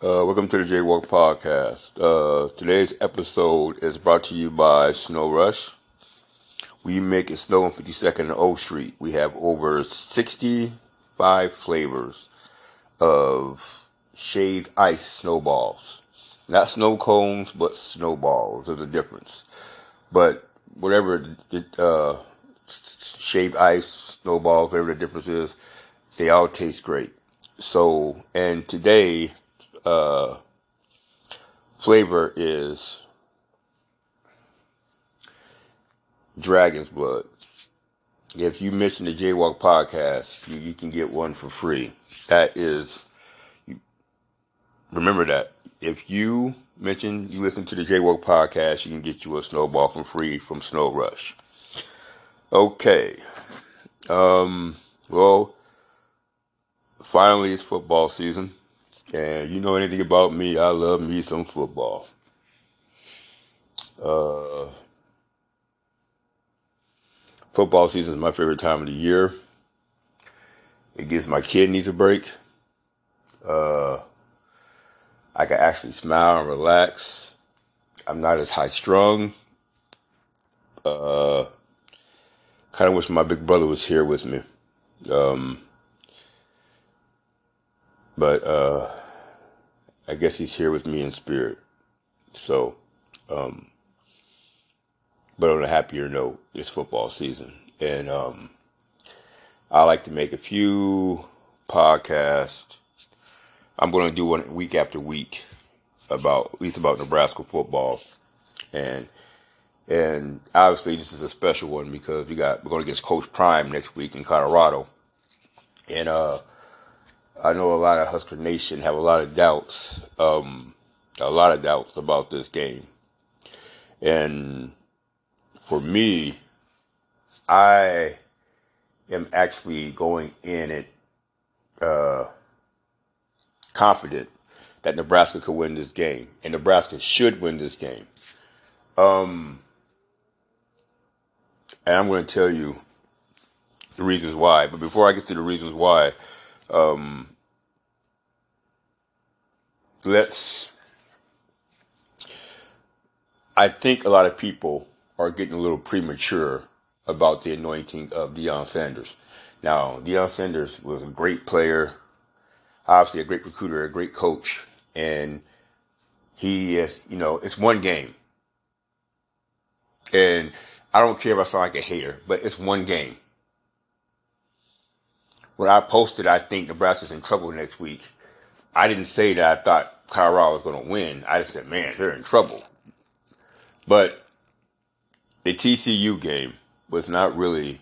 Uh, welcome to the Jaywalk Podcast. Uh, today's episode is brought to you by Snow Rush. We make it snow on 52nd and O Street. We have over 65 flavors of shaved ice snowballs. Not snow cones, but snowballs. There's a difference. But whatever uh, shaved ice snowballs, whatever the difference is, they all taste great. So, and today, uh, flavor is Dragon's Blood. If you mention the Jaywalk podcast, you, you can get one for free. That is, remember that. If you mention you listen to the Jaywalk podcast, you can get you a snowball for free from Snow Rush. Okay. Um, well, finally it's football season. And you know anything about me, I love me some football. Uh, football season is my favorite time of the year. It gives my kidneys a break. Uh, I can actually smile and relax. I'm not as high strung. Uh, kind of wish my big brother was here with me. Um, but uh, I guess he's here with me in spirit. So, um, but on a happier note, it's football season, and um, I like to make a few podcasts. I'm going to do one week after week about at least about Nebraska football, and and obviously this is a special one because we got we're going against Coach Prime next week in Colorado, and uh I know a lot of Husker Nation have a lot of doubts, um, a lot of doubts about this game. And for me, I am actually going in it uh, confident that Nebraska could win this game, and Nebraska should win this game. Um, and I'm going to tell you the reasons why. But before I get to the reasons why, um, let's. I think a lot of people are getting a little premature about the anointing of Deion Sanders. Now, Deion Sanders was a great player, obviously a great recruiter, a great coach, and he is, you know, it's one game. And I don't care if I sound like a hater, but it's one game when I posted, I think Nebraska's in trouble next week. I didn't say that I thought Colorado was going to win. I just said, man, they're in trouble. But the TCU game was not really,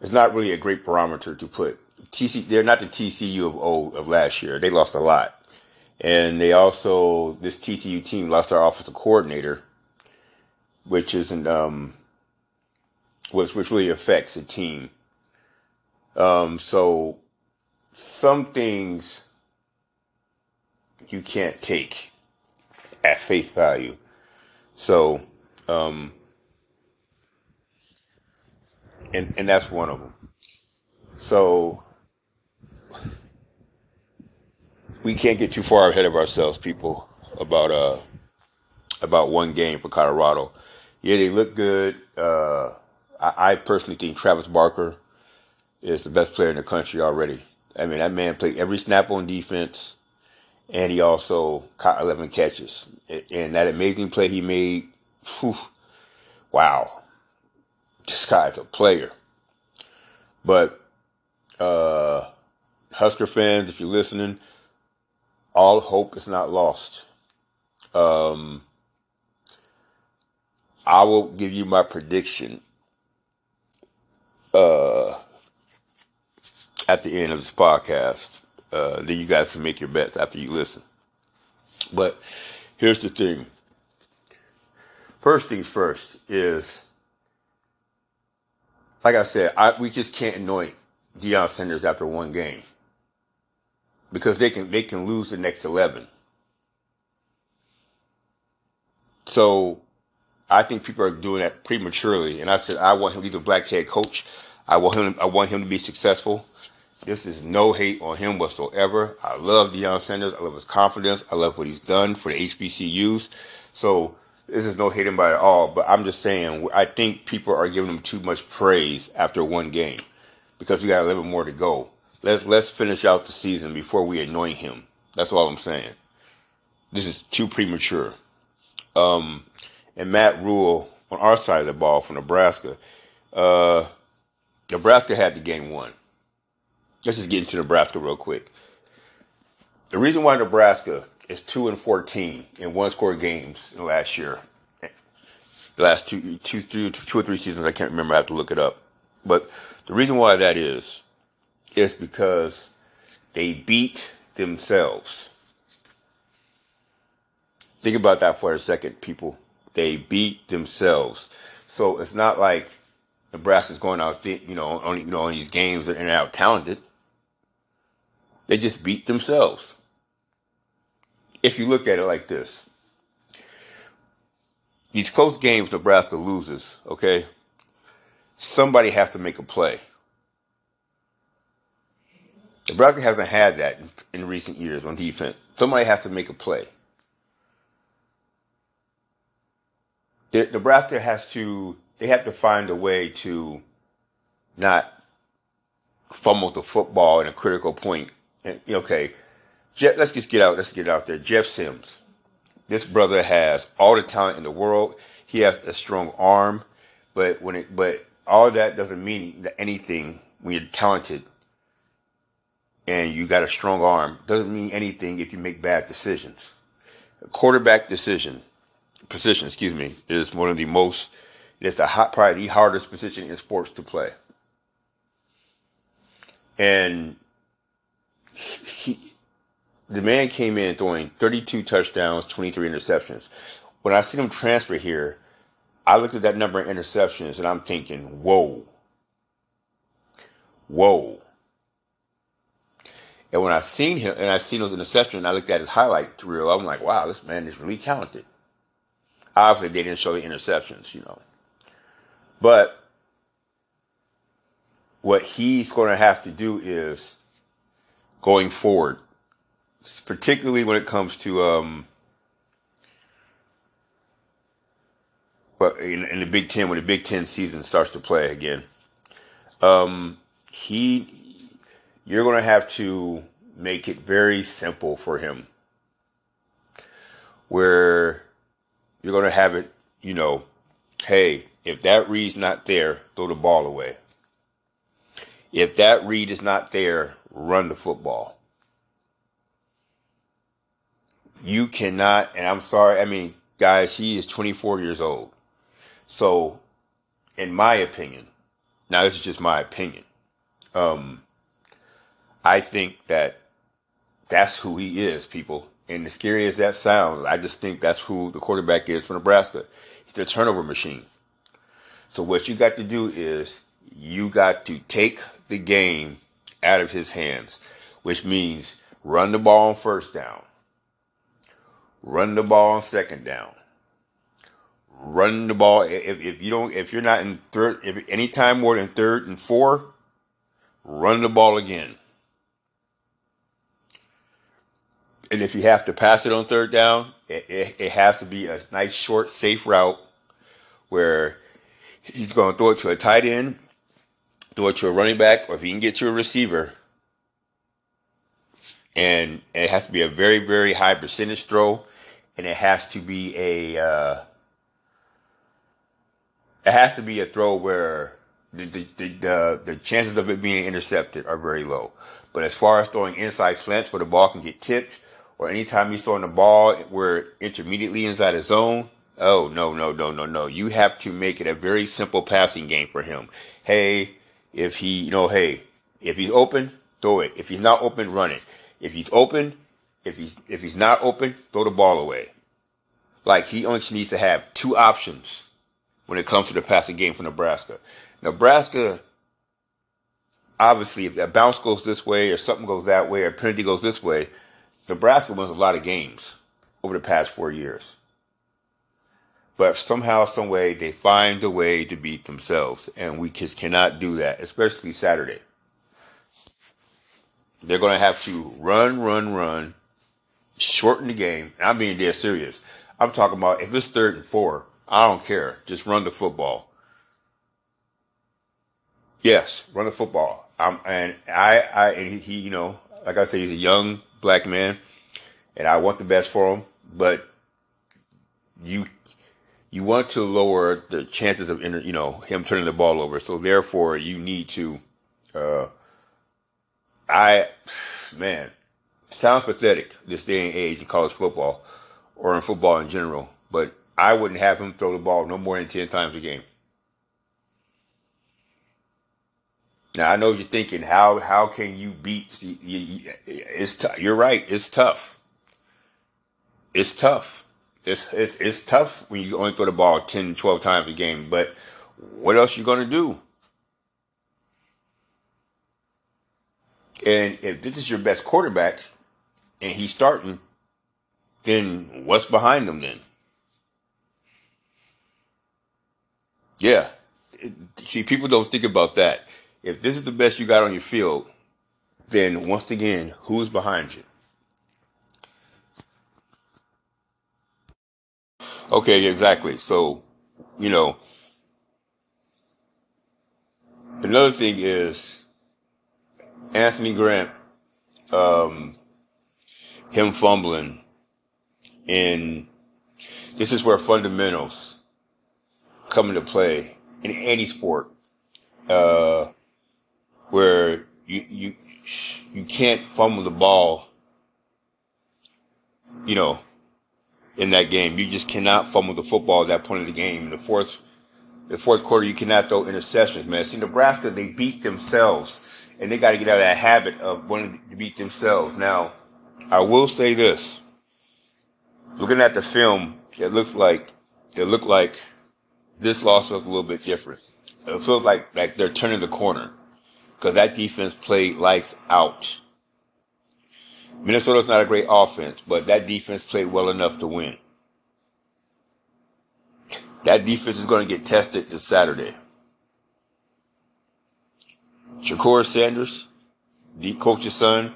it's not really a great barometer to put. TC, they're not the TCU of old of last year. They lost a lot. And they also, this TCU team lost their offensive coordinator, which isn't, um, which, which really affects the team. Um, so some things you can't take at face value. So, um, and and that's one of them. So we can't get too far ahead of ourselves, people, about uh about one game for Colorado. Yeah, they look good. Uh, I, I personally think Travis Barker is the best player in the country already. I mean, that man played every snap on defense, and he also caught 11 catches. And that amazing play he made, whew, wow, this guy's a player. But uh, Husker fans, if you're listening, all hope is not lost. Um, I will give you my prediction. Uh, at the end of this podcast. Uh, then you guys can make your bets after you listen. But here's the thing. First things first is, like I said, I, we just can't anoint Deion Sanders after one game because they can they can lose the next eleven. So I think people are doing that prematurely. And I said I want him. He's a black head coach. I want him. I want him to be successful This is no hate on him whatsoever. I love Deion Sanders. I love his confidence. I love what he's done for the HBCUs. So this is no hate by at all. But I'm just saying, I think people are giving him too much praise after one game because we got a little bit more to go. Let's let's finish out the season before we anoint him. That's all I'm saying. This is too premature. Um, and Matt Rhule on our side of the ball for Nebraska. Uh, Nebraska had the game won. Let's just get into Nebraska real quick. The reason why Nebraska is two and fourteen in one score games last year, the last two, two, three, two or three seasons, I can't remember. I have to look it up. But the reason why that is, is because they beat themselves. Think about that for a second, people. They beat themselves. So it's not like Nebraska's going out, you know, on you know on these games and out talented. They just beat themselves. If you look at it like this, these close games Nebraska loses, okay? Somebody has to make a play. Nebraska hasn't had that in, in recent years on defense. Somebody has to make a play. The, Nebraska has to, they have to find a way to not fumble the football in a critical point okay, let's just get out. Let's get out there. Jeff Sims. This brother has all the talent in the world. He has a strong arm, but when it, but all that doesn't mean anything when you're talented and you got a strong arm. Doesn't mean anything if you make bad decisions. A quarterback decision position, excuse me, is one of the most. It's the hot, probably the hardest position in sports to play. And he, the man came in throwing 32 touchdowns, 23 interceptions. When I see him transfer here, I looked at that number of interceptions and I'm thinking, whoa, whoa. And when I seen him and I seen those interceptions, I looked at his highlight reel. I'm like, wow, this man is really talented. Obviously, they didn't show the interceptions, you know. But what he's going to have to do is going forward, particularly when it comes to um, but in, in, the Big Ten when the Big Ten season starts to play again. Um, he, you're going to have to make it very simple for him, where you're going to have it, you know, hey, if that read's not there, throw the ball away. If that read is not there, run the football. You cannot, and I'm sorry, I mean, guys, he is 24 years old. So, in my opinion, now this is just my opinion, um, I think that that's who he is, people. And as scary as that sounds, I just think that's who the quarterback is for Nebraska. He's a turnover machine. So what you got to do is you got to take the game out of his hands, which means run the ball on first down, run the ball on second down, run the ball. If, if you don't, if you're not in third, if any time more than third and four, run the ball again. And if you have to pass it on third down, it, it, it has to be a nice, short, safe route where he's going to throw it to a tight end throw it to a running back, or if he can get to a receiver, and, it has to be a very, very high percentage throw, and it has to be a uh, it has to be a throw where the the, the the the chances of it being intercepted are very low. But as far as throwing inside slants where the ball can get tipped, or anytime he's throwing the ball where intermediately inside the zone, oh no no no no no! You have to make it a very simple passing game for him. Hey, if he, you know, hey, if he's open, throw it. If he's not open, run it. If he's open, if he's if he's not open, throw the ball away. Like he only needs to have two options when it comes to the passing game for Nebraska. Nebraska, obviously, if a bounce goes this way or something goes that way or penalty goes this way, Nebraska wins a lot of games over the past four years but somehow, some way, they find a way to beat themselves, and we just cannot do that, especially Saturday. They're going to have to run, run, run, shorten the game. I'm being dead serious. I'm talking about if it's third and four, I don't care. Just run the football. Yes, run the football. Um, and I, I, and he, you know, like I said, he's a young black man, and I want the best for him. But you, you want to lower the chances of, you know, him turning the ball over. So therefore, you need to, uh, I, man, sounds pathetic this day and age in college football or in football in general, but I wouldn't have him throw the ball no more than 10 times a game. Now I know you're thinking, how how can you beat? It's t- you're right. It's tough. It's tough. It's, it's it's tough when you only throw the ball 10, 12 times a game. But what else you gonna do? And if this is your best quarterback and he's starting, then what's behind him then? Yeah. See, people don't think about that. If this is the best you got on your field, then once again, who's behind you? Okay, exactly. So, you know, another thing is Anthony Grant, um, him fumbling, and this is where fundamentals come into play in any sport. Uh, where you you you can't fumble the ball, you know, in that game. You just cannot fumble the football at that point of the game. In the fourth the fourth quarter, you cannot throw interceptions, man. See, Nebraska, they beat themselves, and they got to get out of that habit of wanting to beat themselves. Now, I will say this: looking at the film, it looks like it looked like this loss looked a little bit different. It feels like like they're turning the corner because that defense played lights out. Minnesota's not a great offense, but that defense played well enough to win. That defense is going to get tested this Saturday. Shedeur Sanders, the coach's son,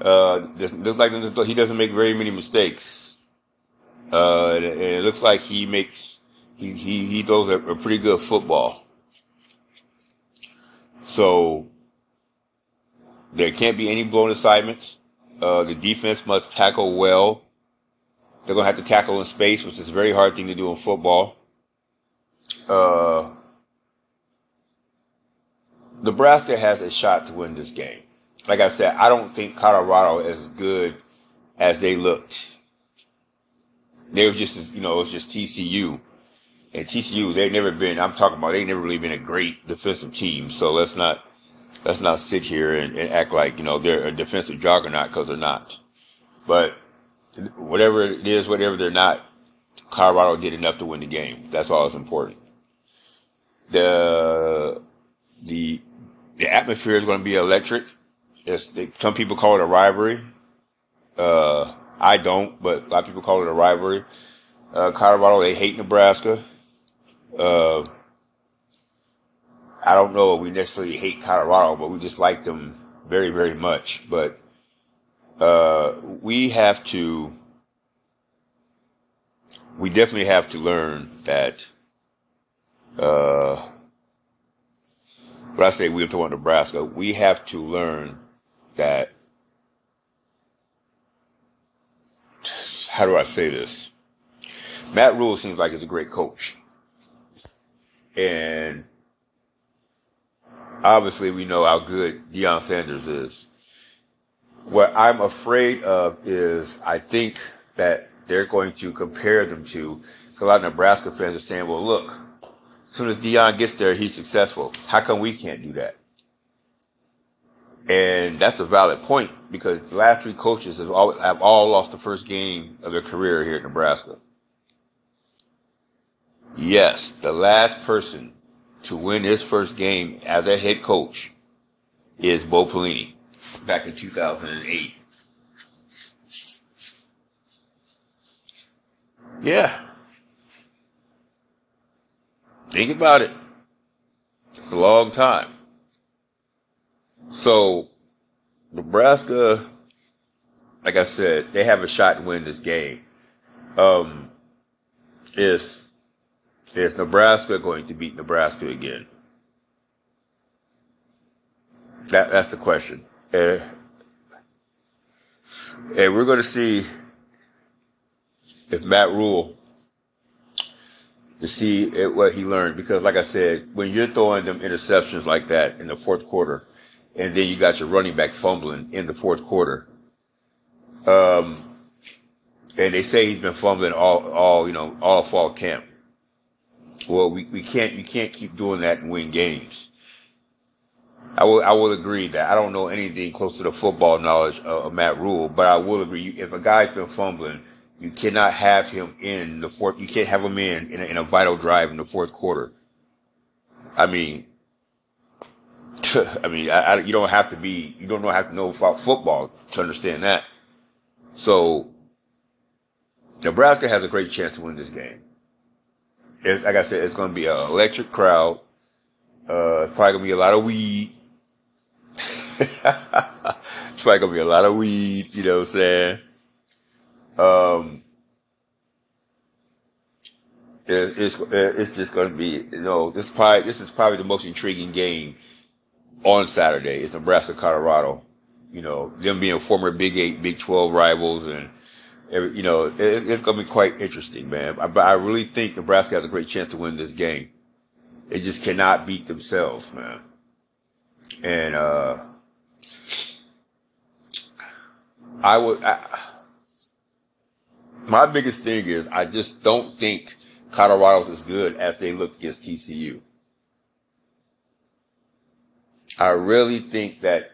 uh, looks like he doesn't make very many mistakes. Uh, and it looks like he makes he he, he throws a, a pretty good football. So there can't be any blown assignments. Uh, the defense must tackle well. They're going to have to tackle in space, which is a very hard thing to do in football. Uh, Nebraska has a shot to win this game. Like I said, I don't think Colorado is as good as they looked. They were just, you know, it was just TCU. And TCU, they've never been, I'm talking about, they've never really been a great defensive team. So let's not, let's not sit here and, and act like, you know, they're a defensive juggernaut because they're not. But whatever it is, whatever they're not, Colorado did enough to win the game. That's all that's important. The, the, the atmosphere is going to be electric. They, some people call it a rivalry. Uh, I don't, but a lot of people call it a rivalry. Uh, Colorado, they hate Nebraska. Uh, I don't know we necessarily hate Colorado, but we just like them very, very much. But uh, we have to, we definitely have to learn that. Uh, when I say we are talking about Nebraska, we have to learn that. How do I say this? Matt Rhule seems like he's a great coach. And obviously we know how good Deion Sanders is. What I'm afraid of is I think that they're going to compare them to, a lot of Nebraska fans are saying, well, look, as soon as Deion gets there, he's successful. How come we can't do that? And that's a valid point because the last three coaches have all, have all lost the first game of their career here at Nebraska. Yes, the last person to win his first game as a head coach is Bo Pelini back in 2008. Yeah. Think about it. It's a long time. So Nebraska, like I said, they have a shot to win this game. Um, is is Nebraska going to beat Nebraska again? That that's the question. And, we're going to see if Matt Rhule to see what he learned because, like I said, when you're throwing them interceptions like that in the fourth quarter, and then you got your running back fumbling in the fourth quarter, um, and they say he's been fumbling all, all you know, all fall camp. Well, we, we can't you can't keep doing that and win games. I will I will agree that I don't know anything close to the football knowledge of, of Matt Rhule, but I will agree if a guy's been fumbling, you cannot have him in the fourth. You can't have him in in a, in a vital drive in the fourth quarter. I mean, I mean, I, I, you don't have to be you don't have to know about football to understand that. So Nebraska has a great chance to win this game. It's, like I said, it's going to be an electric crowd. Uh, it's probably going to be a lot of weed. it's probably going to be a lot of weed, you know what I'm saying? Um, it's, it's, it's just going to be, you know, this probably, this is probably the most intriguing game on Saturday. It's Nebraska, Colorado. You know, them being former Big Eight, Big 12 rivals and, you know, it's, it's going to be quite interesting, man. But I really think Nebraska has a great chance to win this game. They just cannot beat themselves, man. And, uh, I would, I, my biggest thing is I just don't think Colorado's as good as they looked against TCU. I really think that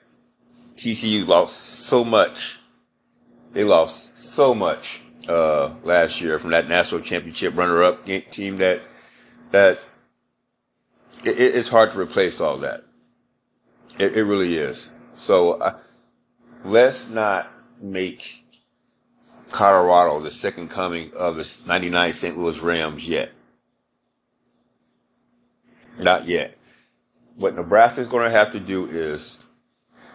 TCU lost so much. They lost so much uh, last year from that national championship runner-up team that that it, it's hard to replace all that. It, it really is. So uh, let's not make Colorado the second coming of the 99 St. Louis Rams yet. Not yet. What Nebraska is going to have to do is,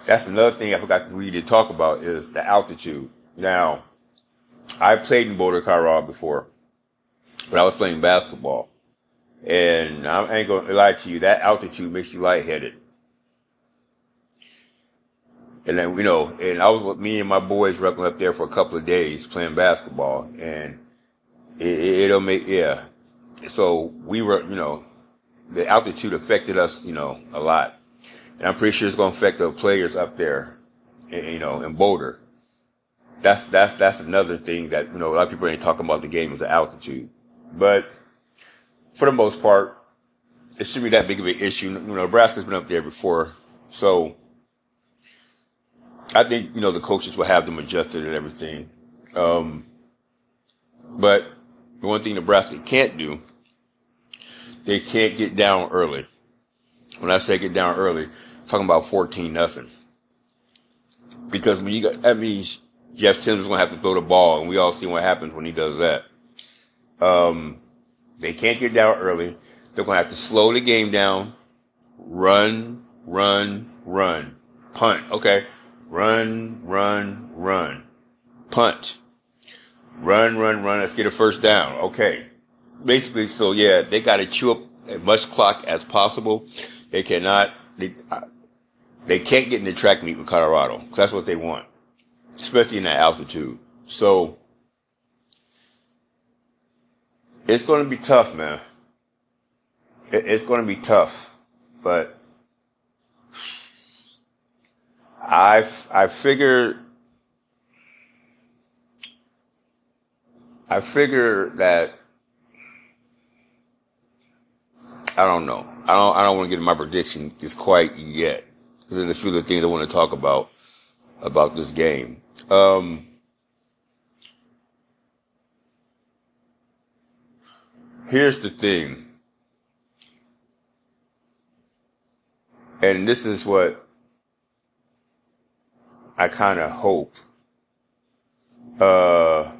that's another thing I forgot to really talk about is the altitude. Now, I played in Boulder, Colorado before, but I was playing basketball. And I ain't to lie to you, that altitude makes you lightheaded. And then, you know, and I was with me and my boys wrestling up there for a couple of days playing basketball and it, it'll make, yeah. So we were, you know, the altitude affected us, you know, a lot. And I'm pretty sure it's going to affect the players up there, you know, in Boulder. That's, that's, that's another thing that, you know, a lot of people ain't talking about the game is the altitude. But for the most part, it shouldn't be that big of an issue. You know, Nebraska's been up there before. So, I think you know the coaches will have them adjusted and everything. Um, but the one thing Nebraska can't do, they can't get down early. When I say get down early, I'm talking about fourteen nothing. Because when you got that means Jeff Sims is gonna have to throw the ball, and we all see what happens when he does that. Um, they can't get down early. They're gonna have to slow the game down, run, run, run, punt. Okay, Run, run, run. Punt. Run, run, run. Let's get a first down. Okay. Basically, so yeah, they got to chew up as much clock as possible. They cannot, they, uh, they can't get in the track meet with Colorado. That's what they want. Especially in that altitude. So, it's going to be tough, man. It's going to be tough. But, I I figured I figure that I don't know. I don't I don't want to get in my prediction is quite yet there's a few other things I want to talk about about this game. Um, here's the thing, and this is what I kind of hope uh,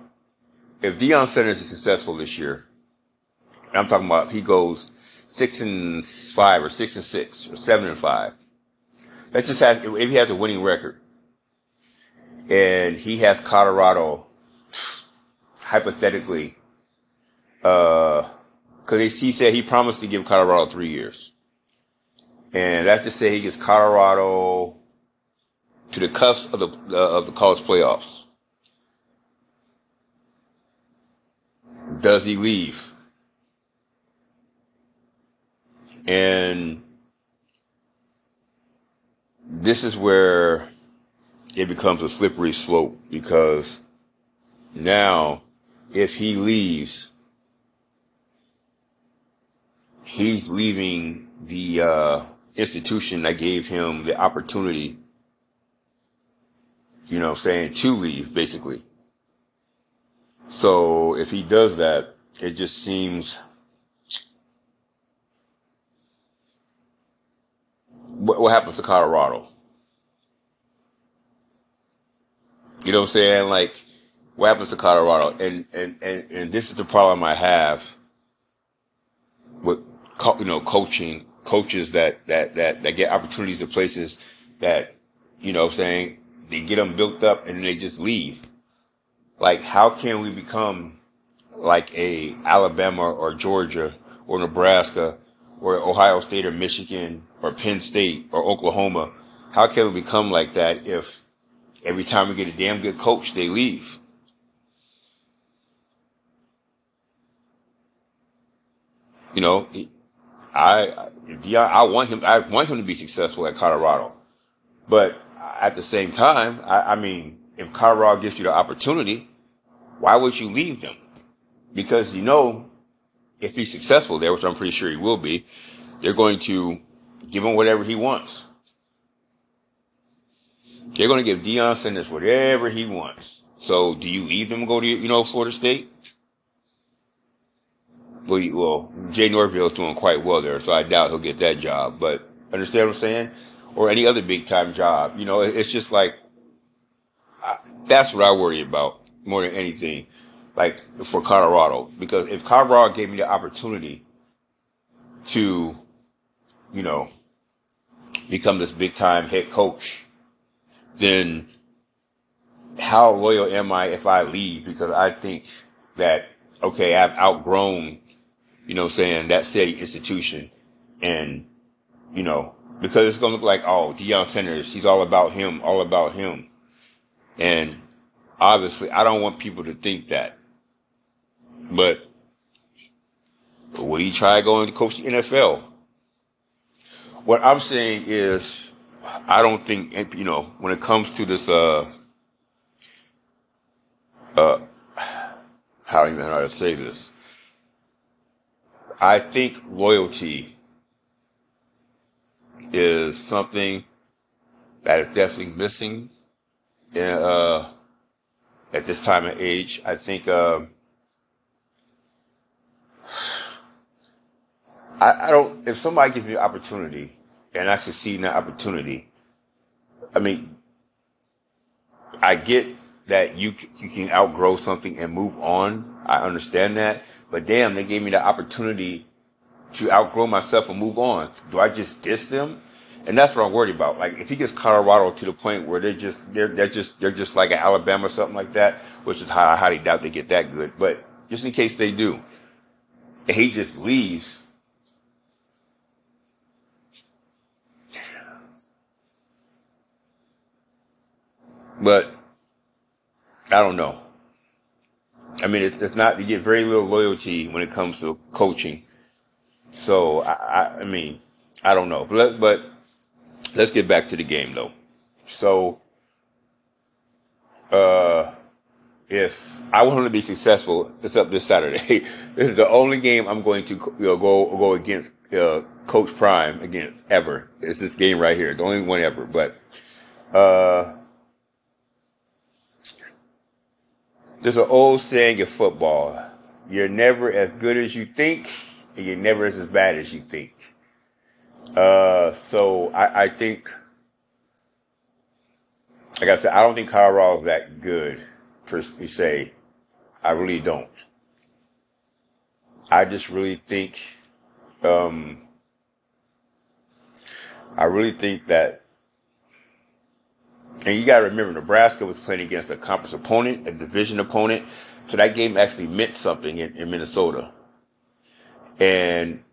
if Deion Sanders is successful this year, and I'm talking about he goes six and five or six and six or seven and five. Let's just have if he has a winning record, and he has Colorado hypothetically, because uh, he said he promised to give Colorado three years, and that's to say he gets Colorado to the cusp of the uh, of the college playoffs. Does he leave? And this is where it becomes a slippery slope because now if he leaves, he's leaving the uh, institution that gave him the opportunity, you know, saying to leave, basically. So if he does that, it just seems. What, what happens to Colorado? You know what I'm saying? Like, what happens to Colorado? And, and, and, and this is the problem I have with, co- you know, coaching, coaches that, that, that, that get opportunities in places that, you know what I'm saying, they get them built up and they just leave. Like, how can we become like a Alabama or Georgia or Nebraska or Ohio State or Michigan or Penn State or Oklahoma? How can we become like that if every time we get a damn good coach, they leave? You know, I, yeah, I want him, I want him to be successful at Colorado. But at the same time, I, I mean, if Colorado gives you the opportunity, why would you leave them? Because you know, if he's successful there, which I'm pretty sure he will be, they're going to give him whatever he wants. They're going to give Deion Sanders whatever he wants. So do you leave them go to, you know, Florida State? well, well, Jay doing quite well there, so I doubt he'll get that job. But understand what I'm saying? Or any other big time job. You know, it's just like I, that's what I worry about more than anything. Like for Colorado, because if Colorado gave me the opportunity to, you know, become this big time head coach, then how loyal am I if I leave? Because I think that okay, I've outgrown you know, saying that city institution and, you know, because it's going to look like, oh, Deion Sanders, he's all about him, all about him. And obviously I don't want people to think that, but will he try going to coach the NFL? What I'm saying is, I don't think, you know, when it comes to this, uh, uh, how know how to say this? I think loyalty is something that is definitely missing in, uh, at this time of age. I think uh, I, I don't. If somebody gives me an opportunity and succeed in that opportunity, I mean, I get that you you can outgrow something and move on. I understand that, but damn, they gave me the opportunity to outgrow myself and move on. Do I just diss them? And that's what I'm worried about. Like if he gets Colorado to the point where they're just they're they're just they're just like an Alabama or something like that, which is how I highly doubt they get that good. But just in case they do, and he just leaves. But I don't know. I mean, it, it's not, you get very little loyalty when it comes to coaching. So, I, I, I mean, I don't know. But, let, but let's get back to the game though. So, uh, if I want to be successful, it's up this Saturday. this is the only game I'm going to you know, go go against uh, Coach Prime against ever. It's this game right here, the only one ever. But uh, There's an old saying in football. You're never as good as you think, and you're never as bad as you think. Uh, so I, I think, like I said, I don't think Colorado is that good, per se. I really don't. I just really think, um, I really think that And you got to remember, Nebraska was playing against a conference opponent, a division opponent. So that game actually meant something in, in Minnesota. And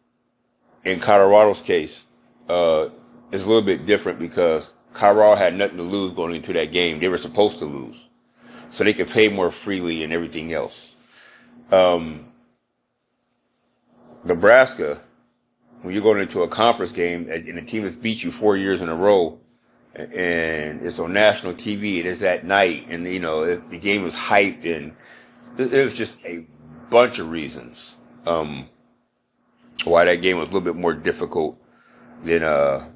in Colorado's case, uh, it's a little bit different because Colorado had nothing to lose going into that game. They were supposed to lose. So they could pay more freely and everything else. Um, Nebraska, when you're going into a conference game and a team has beat you four years in a row, and it's on national TV, it is at night, and you know the game was hyped, and it was just a bunch of reasons um, why that game was a little bit more difficult than uh,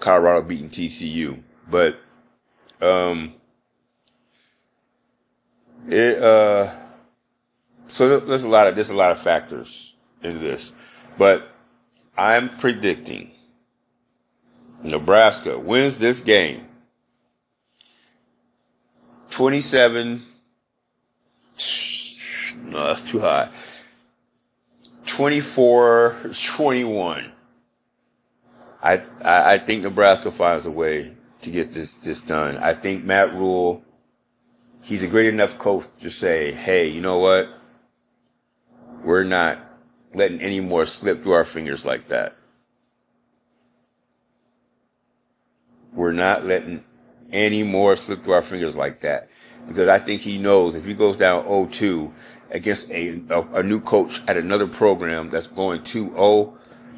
Colorado beating TCU. But um, it uh, so there's a lot of there's a lot of factors in this, but I'm predicting Nebraska wins this game 27 no that's too high 24 21 I, I, I think Nebraska finds a way to get this this done. I think Matt Rhule, he's a great enough coach to say, hey, you know what? We're not letting any more slip through our fingers like that. We're not letting any more slip through our fingers like that. Because I think he knows if he goes down 0-2 against a, a, a new coach at another program that's going 2-0,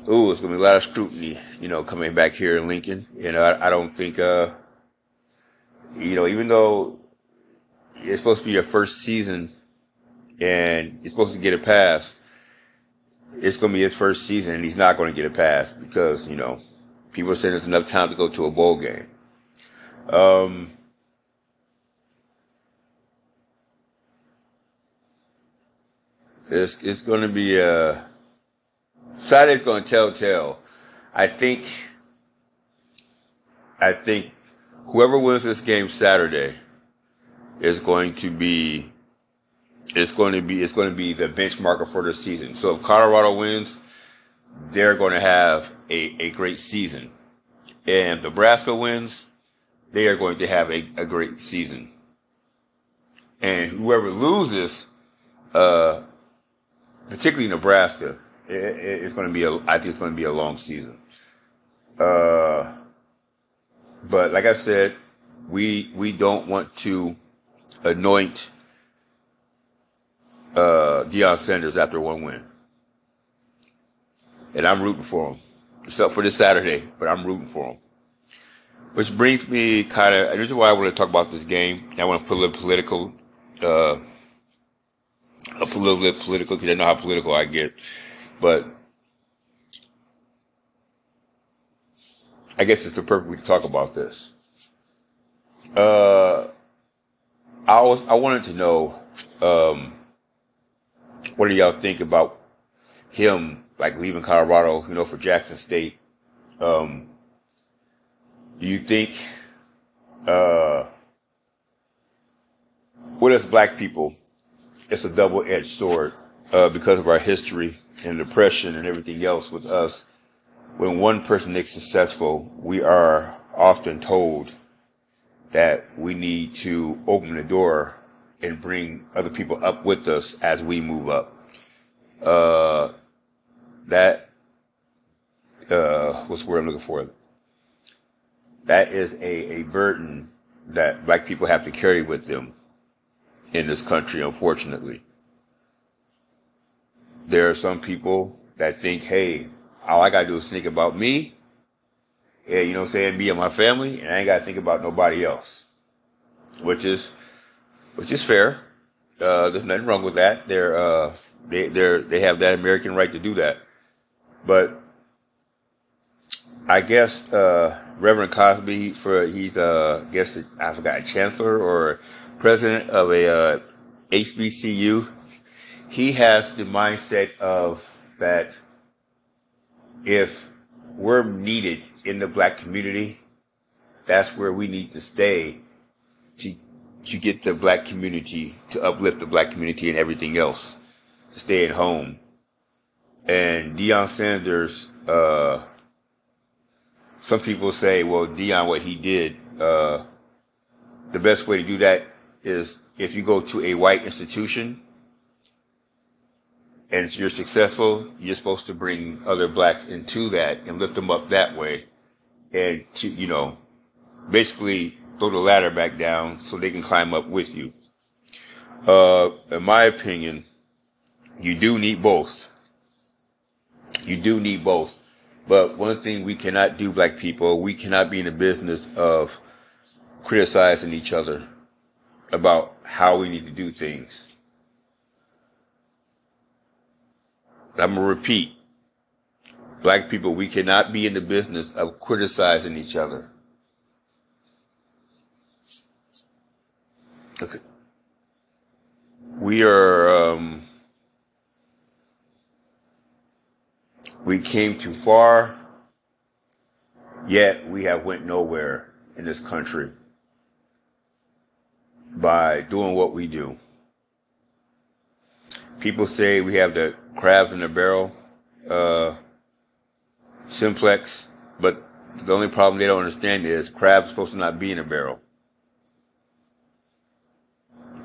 ooh, it's gonna be a lot of scrutiny, you know, coming back here in Lincoln. You know, I, I don't think, uh, you know, even though it's supposed to be your first season and you're supposed to get a pass, it's gonna be his first season and he's not gonna get a pass because, you know, people are saying it's enough time to go to a bowl game. Um, it's, it's gonna be, uh, Saturday's going to tell tell. I think, I think whoever wins this game Saturday is going to be, it's going to be, it's going to be the benchmarker for the season. So if Colorado wins, they're going to have a, a great season. And Nebraska wins, they are going to have a, a great season. And whoever loses, uh, particularly Nebraska, it, it's going to be a, I think it's going to be a long season. Uh, but like I said, we, we don't want to anoint, uh, Deion Sanders after one win. And I'm rooting for him. Except for this Saturday, but I'm rooting for them. Which brings me kind of, this is why I want to talk about this game. I want to put a little political, uh, a little bit political because I know how political I get. But I guess it's the perfect way to talk about this. Uh, I was I wanted to know um, what do y'all think about him like leaving Colorado, you know, for Jackson State? Um, do you think uh, what as black people, it's a double edged sword uh, because of our history and depression and everything else with us, when one person is successful, we are often told that we need to open the door and bring other people up with us as we move up. Uh, that, uh, what's the word I'm looking for? That is a, a burden that black people have to carry with them in this country, unfortunately there are some people that think, hey, all I gotta do is think about me. Yeah, you know what I'm saying? Me and my family, and I ain't gotta think about nobody else. Which is, which is fair. Uh, there's nothing wrong with that. They're, uh, they, they're, they have that American right to do that. But, I guess, uh, Reverend Cosby, for, he's, uh, I guess, I forgot, chancellor or president of a, uh, HBCU he has the mindset of that if we're needed in the black community, that's where we need to stay to to get the black community to uplift the black community and everything else to stay at home. And Deion Sanders, uh, some people say, well, Deion, what he did, uh, the best way to do that is if you go to a white institution and you're successful, you're supposed to bring other blacks into that and lift them up that way. And to, you know, basically throw the ladder back down so they can climb up with you. Uh, in my opinion, you do need both. You do need both. But one thing we cannot do, black people, we cannot be in the business of criticizing each other about how we need to do things. I'm going to repeat. Black people, we cannot be in the business of criticizing each other. Okay. We are, um, we came too far, yet we have went nowhere in this country by doing what we do. People say we have the crabs in the barrel uh, simplex, but the only problem they don't understand is crabs supposed to not be in a barrel.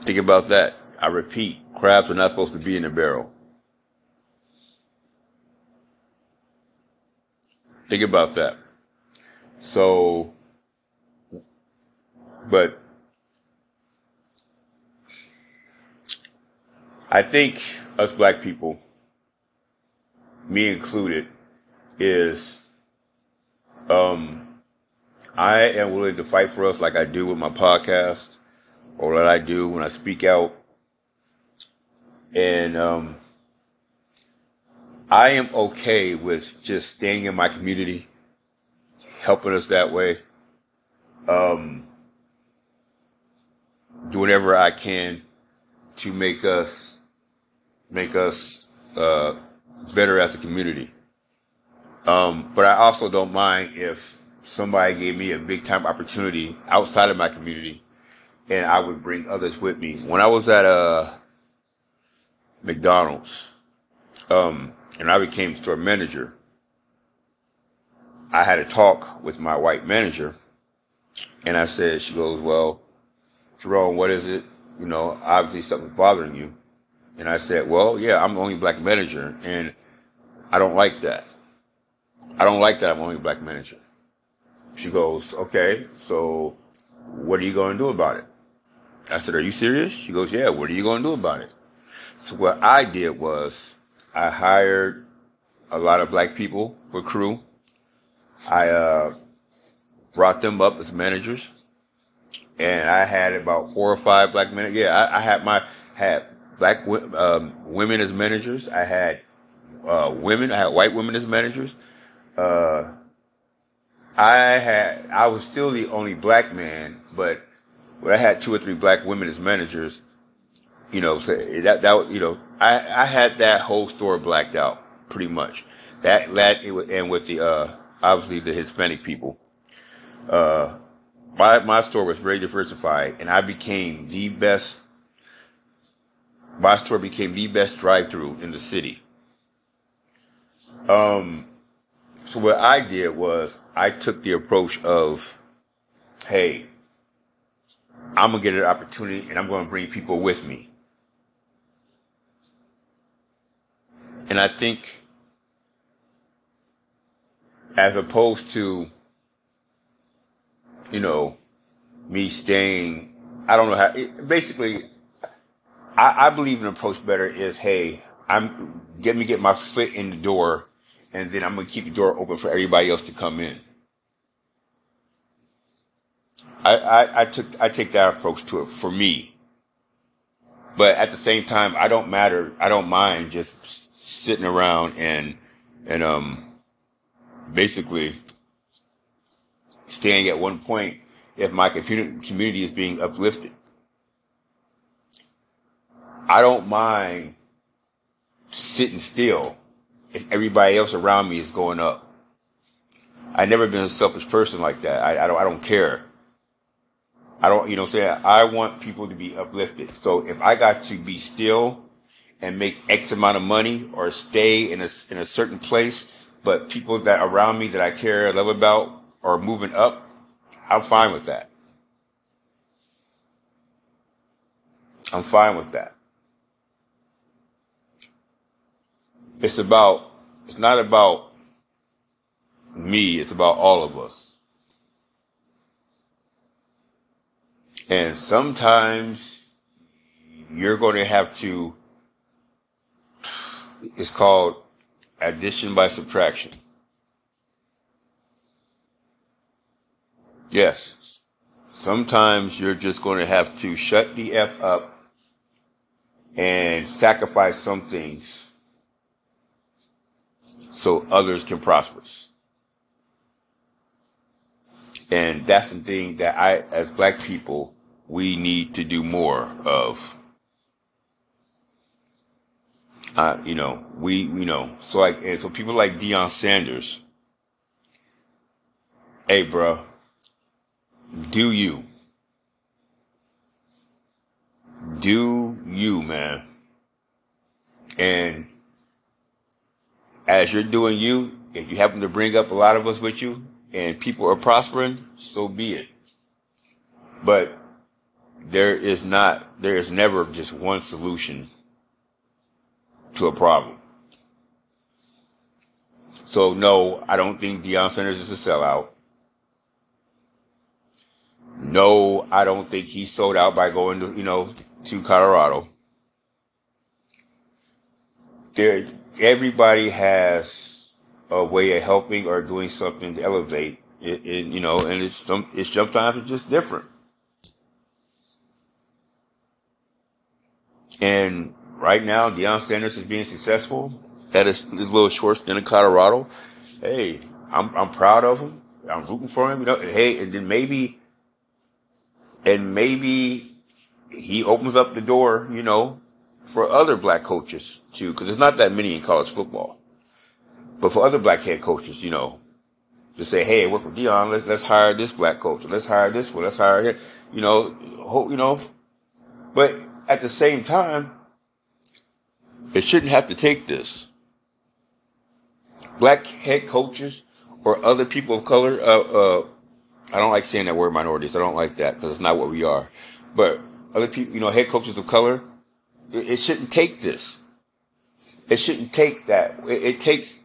Think about that. I repeat, crabs are not supposed to be in a barrel. Think about that. So, but I think us black people, me included, is um, I am willing to fight for us like I do with my podcast or what I do when I speak out. And um, I am okay with just staying in my community, helping us that way, um, do whatever I can to make us make us uh, better as a community. Um, but I also don't mind if somebody gave me a big time opportunity outside of my community and I would bring others with me. When I was at uh, McDonald's um, and I became store manager, I had a talk with my white manager and I said, she goes, well, Jarone, what is it? You know, obviously something's bothering you. And I said, well, yeah, I'm the only black manager, and I don't like that. I don't like that I'm only black manager. She goes, okay, so what are you going to do about it? I said, are you serious? She goes, yeah, what are you going to do about it? So what I did was I hired a lot of black people for crew. I, uh, brought them up as managers and I had about four or five black men. Yeah, I, I had my, had black um, women as managers. I had uh, women. I had white women as managers. Uh, I had. I was still the only black man, but I had two or three black women as managers, you know, so that that you know, I I had that whole store blacked out pretty much. That that it and with the uh, obviously the Hispanic people. Uh, my my store was very diversified, and I became the best my store became the best drive-through in the city. Um, so what I did was I took the approach of, hey, I'm gonna get an opportunity and I'm gonna bring people with me. And I think as opposed to, you know, me staying, I don't know how, basically I, I believe an approach better is, hey, I'm get me get my foot in the door, and then I'm gonna keep the door open for everybody else to come in. I, I, I took I take that approach to it for me. But at the same time, I don't matter. I don't mind just sitting around and and um basically staying at one point if my community is being uplifted. I don't mind sitting still if everybody else around me is going up. I've never been a selfish person like that. I, I don't I don't care. I don't you know saying? I want people to be uplifted. So if I got to be still and make X amount of money or stay in a in a certain place, but people that around me that I care and love about are moving up, I'm fine with that. I'm fine with that. It's about, it's not about me, it's about all of us. And sometimes you're going to have to, it's called addition by subtraction. Yes. Sometimes you're just going to have to shut the F up and sacrifice some things so others can prosper. And that's the thing that I, as black people, we need to do more of. Uh, you know, we, you know, so like, and so people like Deion Sanders, hey, bro, do you. Do you, man. And as you're doing you, if you happen to bring up a lot of us with you and people are prospering, so be it. But there is not, there is never just one solution to a problem. So no, I don't think Deion Sanders is a sellout. No, I don't think he sold out by going to, you know, to Colorado. There, everybody has a way of helping or doing something to elevate it, you know, and it's some, it's sometimes it's just different. And right now, Deion Sanders is being successful at his, his little short stint in Colorado. Hey, I'm, I'm proud of him. I'm rooting for him. You know, hey, and then maybe, and maybe he opens up the door, you know, for other black coaches too, because there's not that many in college football. But for other black head coaches, you know, to say, hey, work with Deion, let, let's hire this black coach, let's hire this one, let's hire him, you know, hope you know. But at the same time, it shouldn't have to take this. Black head coaches or other people of color, uh, uh, I don't like saying that word minorities. I don't like that because it's not what we are. But other people, you know, head coaches of color, it, it shouldn't take this. It shouldn't take that. It, it takes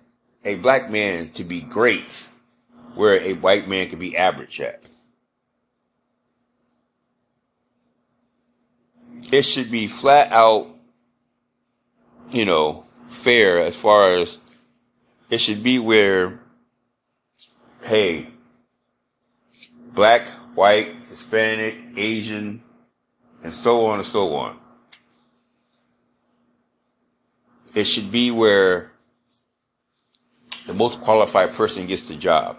a black man to be great where a white man can be average at. It should be flat out, you know, fair as far as it should be where, hey, black, white, Hispanic, Asian, and so on and so on. It should be where the most qualified person gets the job.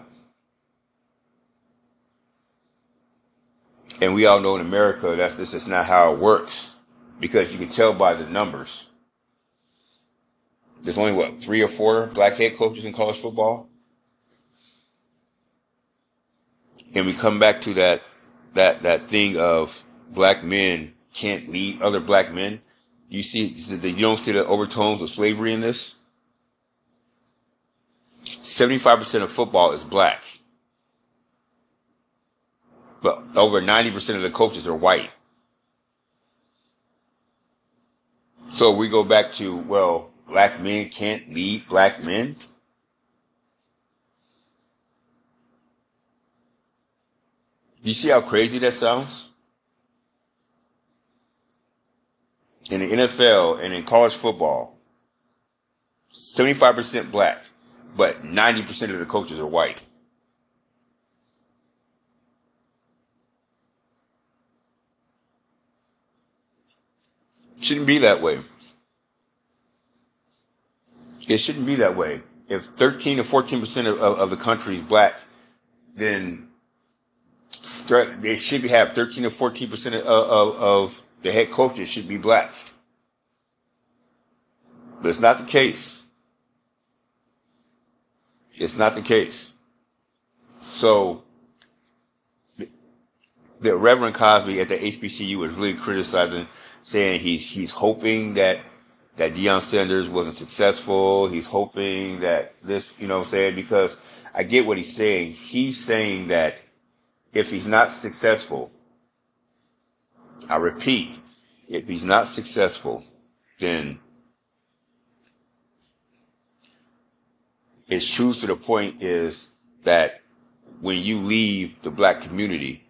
And we all know in America that's this is not how it works because you can tell by the numbers. There's only what three or four black head coaches in college football, and we come back to that that that thing of black men can't lead other black men. You see, you don't see the overtones of slavery in this. 75% of football is black. But over 90% of the coaches are white. So we go back to, well, black men can't lead black men. You see how crazy that sounds? In the NFL and in college football, 75% black but 90% of the coaches are white. Shouldn't be that way. It shouldn't be that way. If 13 or 14% of, of, of the country is black, then they should have 13 or 14% of, of, of the head coaches should be black. But it's not the case. It's not the case. So, the Reverend Cosby at the HBCU was really criticizing, saying he's he's hoping that that Deion Sanders wasn't successful. He's hoping that this, you know, what I'm saying because I get what he's saying. He's saying that if he's not successful, I repeat, if he's not successful, then it's true to the point is that when you leave the black community,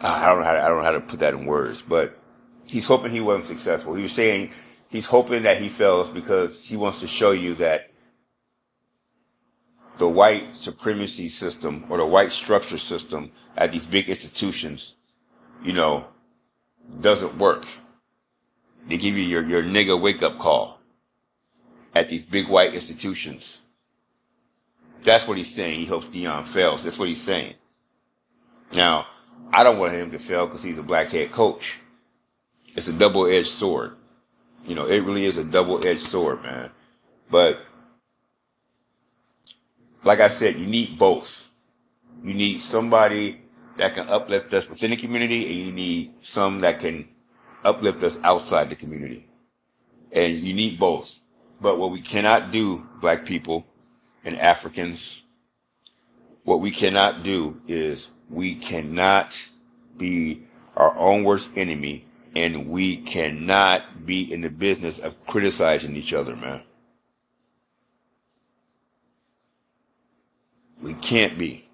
I don't know how to, I don't know how to put that in words, but he's hoping he wasn't successful. He was saying he's hoping that he fails because he wants to show you that the white supremacy system or the white structure system at these big institutions, you know, doesn't work. They give you your, your nigga wake up call at these big white institutions. That's what he's saying. He hopes Deion fails. That's what he's saying. Now, I don't want him to fail because he's a black head coach. It's a double edged sword. You know, it really is a double edged sword, man. But like I said, you need both. You need somebody that can uplift us within the community, and you need some that can uplift us outside the community. And you need both. But what we cannot do, black people and Africans, what we cannot do is we cannot be our own worst enemy and we cannot be in the business of criticizing each other, man. We can't be.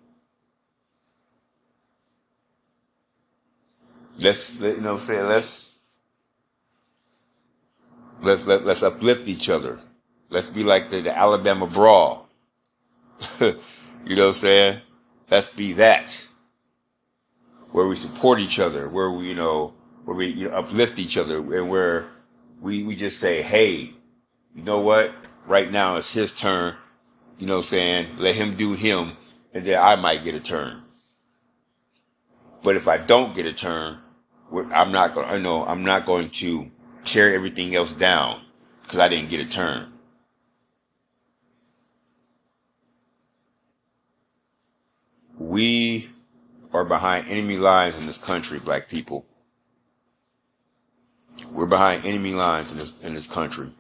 Let's, you know, say let's let's let, let's uplift each other. Let's be like the, the Alabama brawl. you know what I'm saying? Let's be that where we support each other, where we, you know, where we you know, uplift each other, and where we, we just say, hey, you know what? Right now it's his turn. You know what I'm saying? Let him do him, and then I might get a turn. But if I don't get a turn, I'm not going. I know I'm not going to tear everything else down because I didn't get a turn. We are behind enemy lines in this country, black people. We're behind enemy lines in this in this country.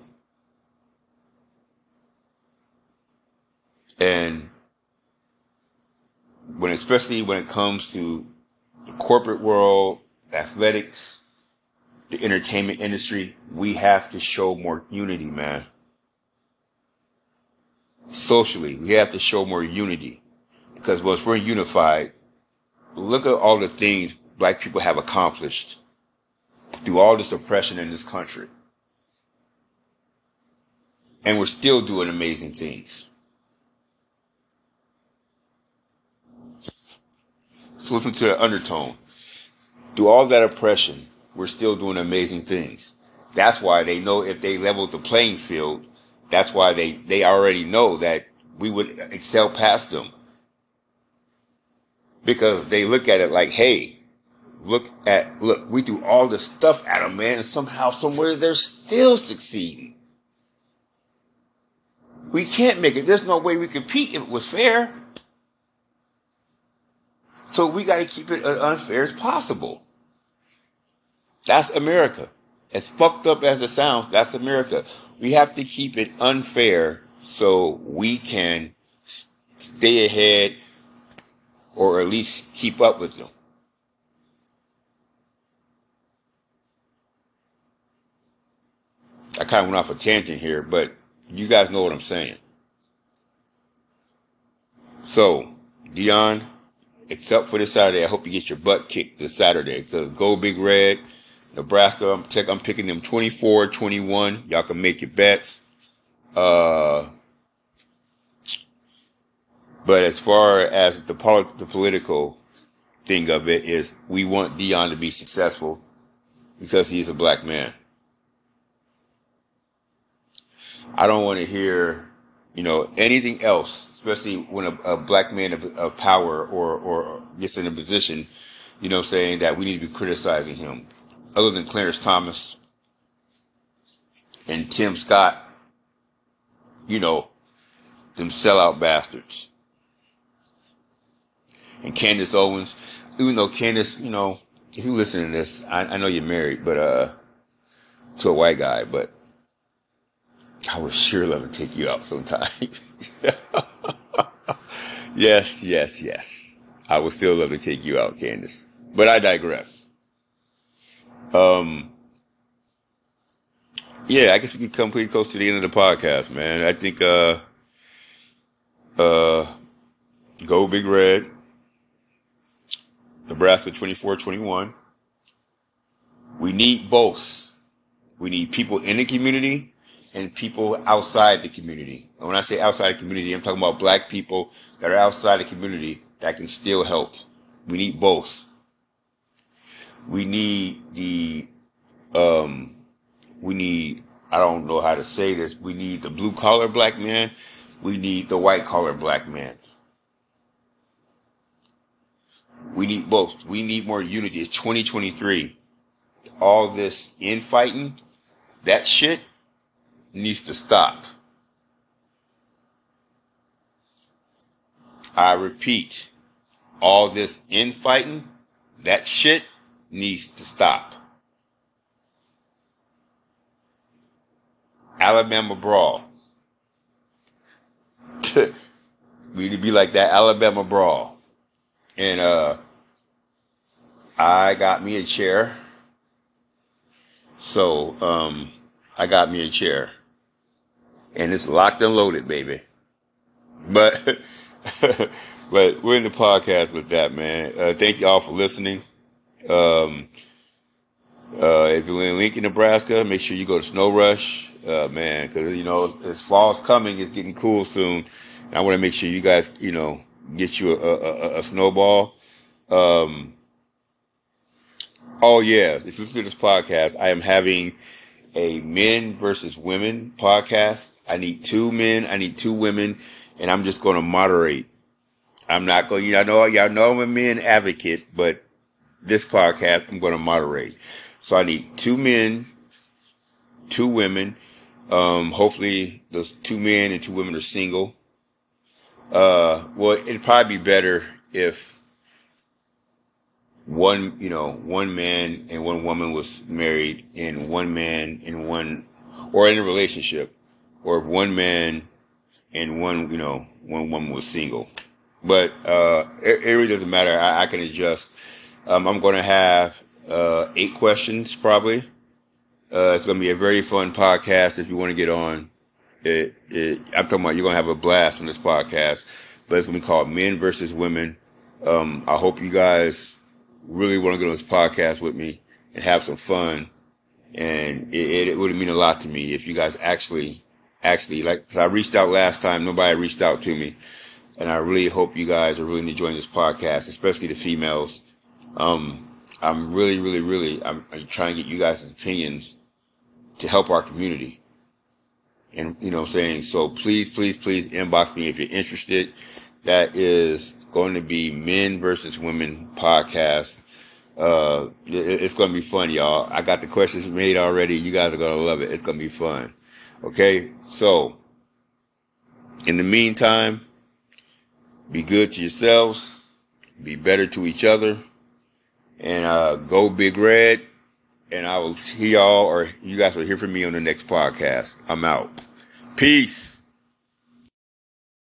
And when especially when it comes to the corporate world, athletics, the entertainment industry, we have to show more unity, man. Socially, we have to show more unity. Because once we're unified, look at all the things black people have accomplished through all this oppression in this country. And we're still doing amazing things. So listen to the undertone. Through all that oppression, we're still doing amazing things. That's why they know if they leveled the playing field, that's why they, they already know that we would excel past them because they look at it like, hey, look at look, we do all this stuff at them, man, and somehow, somewhere, they're still succeeding. We can't make it. There's no way we compete if it was fair. So we got to keep it as unfair as possible. That's America. As fucked up as it sounds, that's America. We have to keep it unfair so we can stay ahead or at least keep up with them. I kind of went off a tangent here, but you guys know what I'm saying. So, Deion, except for this Saturday, I hope you get your butt kicked this Saturday. Because go Big Red, Nebraska, I'm, I'm picking them 24 21. Y'all can make your bets. Uh, but as far as the, pol- the political thing of it is, we want Deion to be successful because he's a black man. I don't want to hear, you know, anything else, especially when a, a black man of, of, power or, or gets in a position, you know, saying that we need to be criticizing him. Other than Clarence Thomas and Tim Scott, you know, them sellout bastards and Candace Owens. Even though Candace, you know, if you listen to this, I, I know you're married, but uh, to a white guy, but I would sure love to take you out sometime. yes, yes, yes. I would still love to take you out, Candace. But I digress. Um, yeah, I guess we can come pretty close to the end of the podcast, man. I think, uh, uh, go big red. Nebraska 24-21. We need both. We need people in the community and people outside the community. And when I say outside the community, I'm talking about black people that are outside the community that can still help. We need both. We need the, um, we need, I don't know how to say this. We need the blue collar black man. We need the white collar black man. We need both. We need more unity. It's 2023. All this infighting, that shit needs to stop. I repeat, all this infighting, that shit needs to stop. Alabama brawl. we need to be like that Alabama brawl. And uh I got me a chair. So um I got me a chair. And it's locked and loaded, baby. But but we're in the podcast with that, man. Uh, thank you all for listening. Um, uh, if you're in Lincoln, Nebraska, make sure you go to Snow Rush, uh, man, because you know as fall's coming, it's getting cool soon. And I want to make sure you guys, you know, get you a, a, a snowball. Um, oh yeah, if you listen to this podcast, I am having a men versus women podcast. I need two men, I need two women, and I'm just going to moderate. I'm not going. You know, y'all know I'm a men advocate, but this podcast I'm going to moderate. So I need two men, two women. Um, hopefully those two men and two women are single. Uh, well, it'd probably be better if one, you know, one man and one woman was married and one man and one, or in a relationship, or if one man and one, you know, one woman was single. But, uh, it, it really doesn't matter. I, I can adjust. Um, I'm going to have, uh, eight questions probably. Uh, it's going to be a very fun podcast if you want to get on. It, it, I'm talking about you're going to have a blast on this podcast, but it's going to be called Men versus Women. Um, I hope you guys really want to get on this podcast with me and have some fun. And it, it would mean a lot to me if you guys actually, actually, like, cause I reached out last time, nobody reached out to me. And I really hope you guys are really enjoying this podcast, especially the females. Um, I'm really, really, really, I'm, I'm trying to get you guys' opinions to help our community. And, you know what I'm saying? So please, please, please inbox me if you're interested. That is going to be men versus women podcast. Uh, it's going to be fun, y'all. I got the questions made already. You guys are going to love it. It's going to be fun. Okay. So in the meantime, be good to yourselves, be better to each other, and, uh, go big red. And I will see y'all or you guys will hear from me on the next podcast. I'm out. Peace.